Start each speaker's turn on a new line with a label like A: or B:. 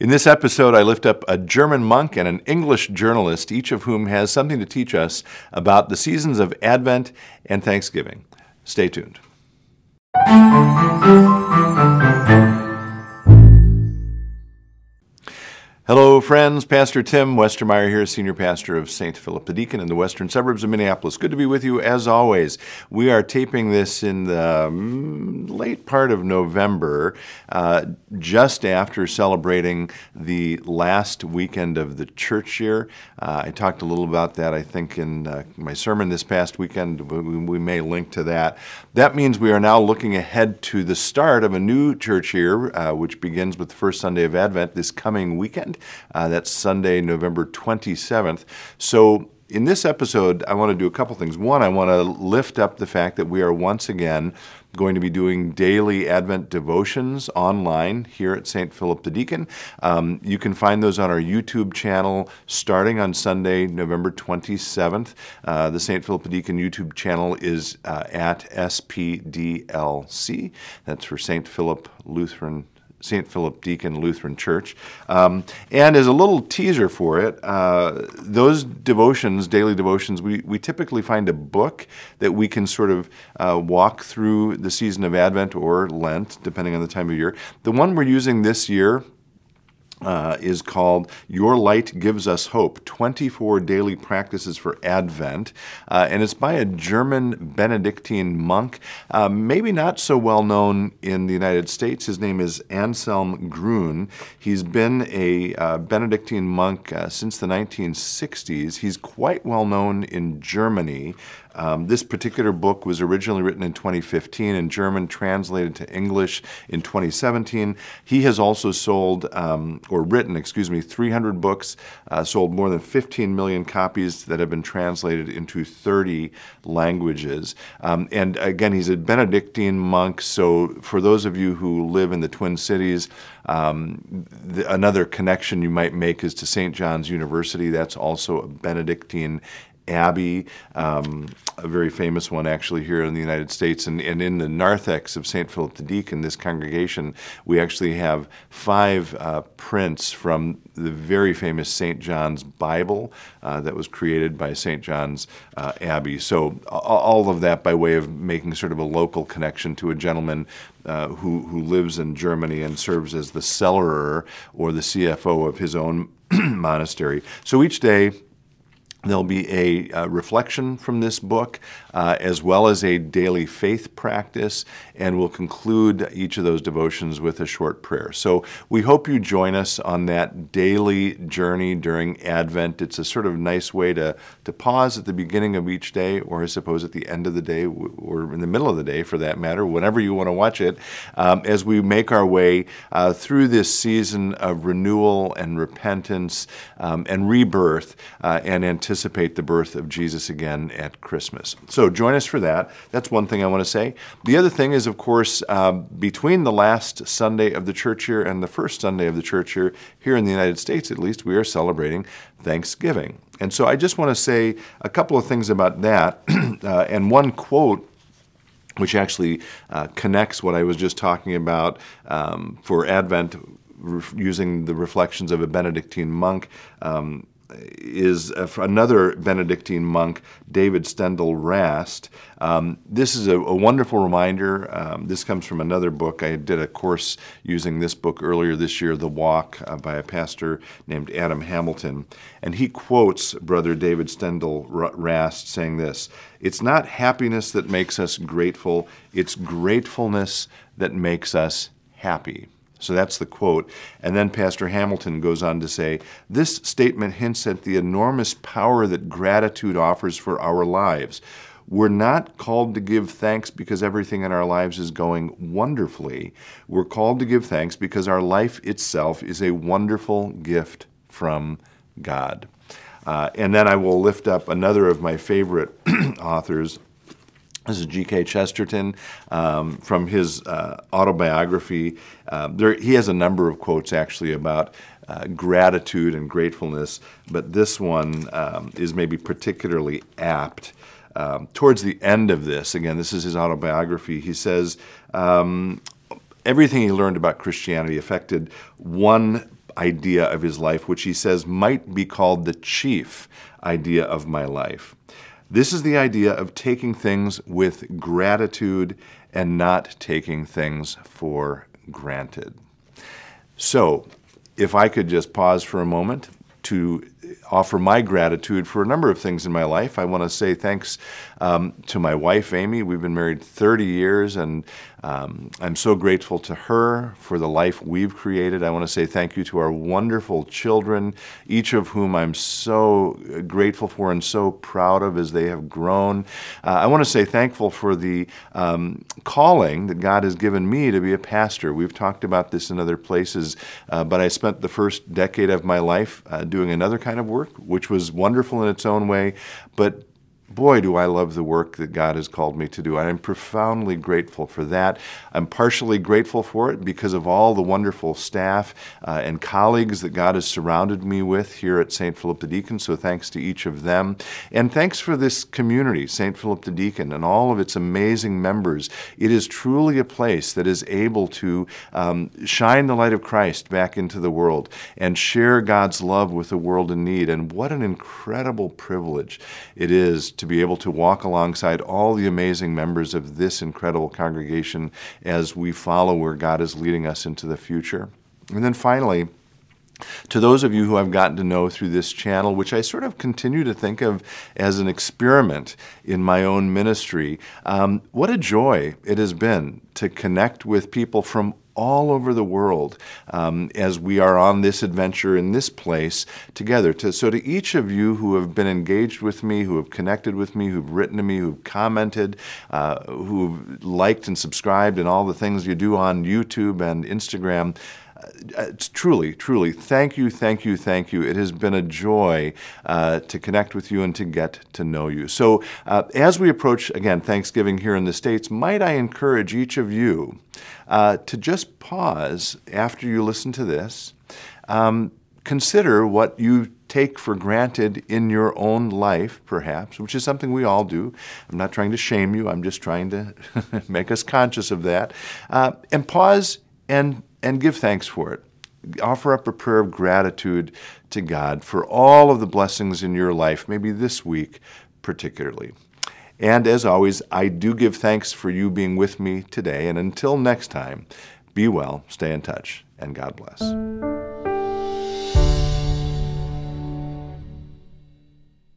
A: In this episode, I lift up a German monk and an English journalist, each of whom has something to teach us about the seasons of Advent and Thanksgiving. Stay tuned. Hello, friends. Pastor Tim Westermeyer here, Senior Pastor of St. Philip the Deacon in the western suburbs of Minneapolis. Good to be with you as always. We are taping this in the mm, late part of November, uh, just after celebrating the last weekend of the church year. Uh, I talked a little about that, I think, in uh, my sermon this past weekend. We, may link to that. That means we are now looking ahead to the start of a new church year, uh, which begins with the first Sunday of Advent this coming weekend. Uh, that's Sunday, November 27th. So in this episode, I want to do a couple things. One, I want to lift up the fact that we are once again going to be doing daily Advent devotions online here at St. Philip the Deacon. Um, you can find those on our YouTube channel starting on Sunday, November 27th. Uh, the St. Philip the Deacon YouTube channel is uh, at SPDLC. That's for St. Philip Lutheran St. Philip Deacon Lutheran Church. Um, and as a little teaser for it, uh, those devotions, daily devotions, we, we typically find a book that we can sort of uh, walk through the season of Advent or Lent, depending on the time of year. The one we're using this year uh, is called Your Light Gives Us Hope 24 Daily Practices for Advent. Uh, and it's by a German Benedictine monk, uh, maybe not so well known in the United States. His name is Anselm Grün. He's been a uh, Benedictine monk uh, since the 1960s. He's quite well known in Germany. Um, this particular book was originally written in 2015 in German, translated to English in 2017. He has also sold, um, or written, excuse me, 300 books, uh, sold more than 15 million copies that have been translated into 30 languages. Um, and again, he's a Benedictine monk, so for those of you who live in the Twin Cities, um, the, another connection you might make is to St. John's University. That's also a Benedictine Abbey, um, a very famous one actually here in the United States. And, and in the narthex of St. Philip the Deacon, this congregation, we actually have five uh, prints from the very famous St. John's Bible uh, that was created by St. John's uh, Abbey. So, all of that by way of making sort of a local connection to a gentleman uh, who, who lives in Germany and serves as the cellarer or the CFO of his own monastery. So, each day, There'll be a uh, reflection from this book, uh, as well as a daily faith practice, and we'll conclude each of those devotions with a short prayer. So we hope you join us on that daily journey during Advent. It's a sort of nice way to, to pause at the beginning of each day, or I suppose at the end of the day, or in the middle of the day for that matter, whenever you want to watch it, um, as we make our way uh, through this season of renewal and repentance um, and rebirth uh, and anticipation anticipate the birth of Jesus again at Christmas. So join us for that. That's one thing I want to say. The other thing is, of course, uh, between the last Sunday of the church year and the first Sunday of the church year, here in the United States at least, we are celebrating Thanksgiving. And so I just want to say a couple of things about that. uh, and one quote which actually uh, connects what I was just talking about um, for Advent, using the reflections of a Benedictine monk. Um, is another Benedictine monk, David Steindl Rast. Um, this is a, a wonderful reminder. Um, this comes from another book. I did a course using this book earlier this year, The Walk, uh, by a pastor named Adam Hamilton. And he quotes Brother David Steindl Rast saying this It's not happiness that makes us grateful, it's gratefulness that makes us happy. So that's the quote. And then Pastor Hamilton goes on to say this statement hints at the enormous power that gratitude offers for our lives. We're not called to give thanks because everything in our lives is going wonderfully. We're called to give thanks because our life itself is a wonderful gift from God. Uh, and then I will lift up another of my favorite authors, this is G.K. Chesterton um, from his uh, autobiography. Uh, there, he has a number of quotes actually about uh, gratitude and gratefulness, but this one um, is maybe particularly apt. Um, towards the end of this, again, this is his autobiography, he says, um, Everything he learned about Christianity affected one idea of his life, which he says might be called the chief idea of my life. This is the idea of taking things with gratitude and not taking things for granted. So, if I could just pause for a moment to offer my gratitude for a number of things in my life. I want to say thanks um, to my wife, Amy. We've been married 30 years, and um, I'm so grateful to her for the life we've created. I want to say thank you to our wonderful children, each of whom I'm so grateful for and so proud of as they have grown. Uh, I want to say thankful for the um, calling that God has given me to be a pastor. We've talked about this in other places, uh, but I spent the first decade of my life uh, doing another kind of work, which was wonderful in its own way, but boy, do I love the work that God has called me to do. I'm profoundly grateful for that. I'm partially grateful for it because of all the wonderful staff uh, and colleagues that God has surrounded me with here at St. Philip the Deacon. So thanks to each of them. And thanks for this community, St. Philip the Deacon, and all of its amazing members. It is truly a place that is able to um, shine the light of Christ back into the world and share God's love with the world in need. And what an incredible privilege it is to be able to walk alongside all the amazing members of this incredible congregation as we follow where God is leading us into the future. And then finally, to those of you who I've gotten to know through this channel, which I sort of continue to think of as an experiment in my own ministry, um, what a joy it has been to connect with people from all over the world um, as we are on this adventure in this place together. To, so, to each of you who have been engaged with me, who have connected with me, who've written to me, who've commented, uh, who've liked and subscribed, and all the things you do on YouTube and Instagram, uh, truly, truly, thank you, thank you, thank you. It has been a joy uh, to connect with you and to get to know you. So, uh, as we approach again Thanksgiving here in the States, might I encourage each of you uh, to just pause after you listen to this? Um, consider what you take for granted in your own life, perhaps, which is something we all do. I'm not trying to shame you, I'm just trying to make us conscious of that. Uh, and pause and and give thanks for it. Offer up a prayer of gratitude to God for all of the blessings in your life, maybe this week particularly. And as always, I do give thanks for you being with me today. And until next time, be well, stay in touch, and God bless.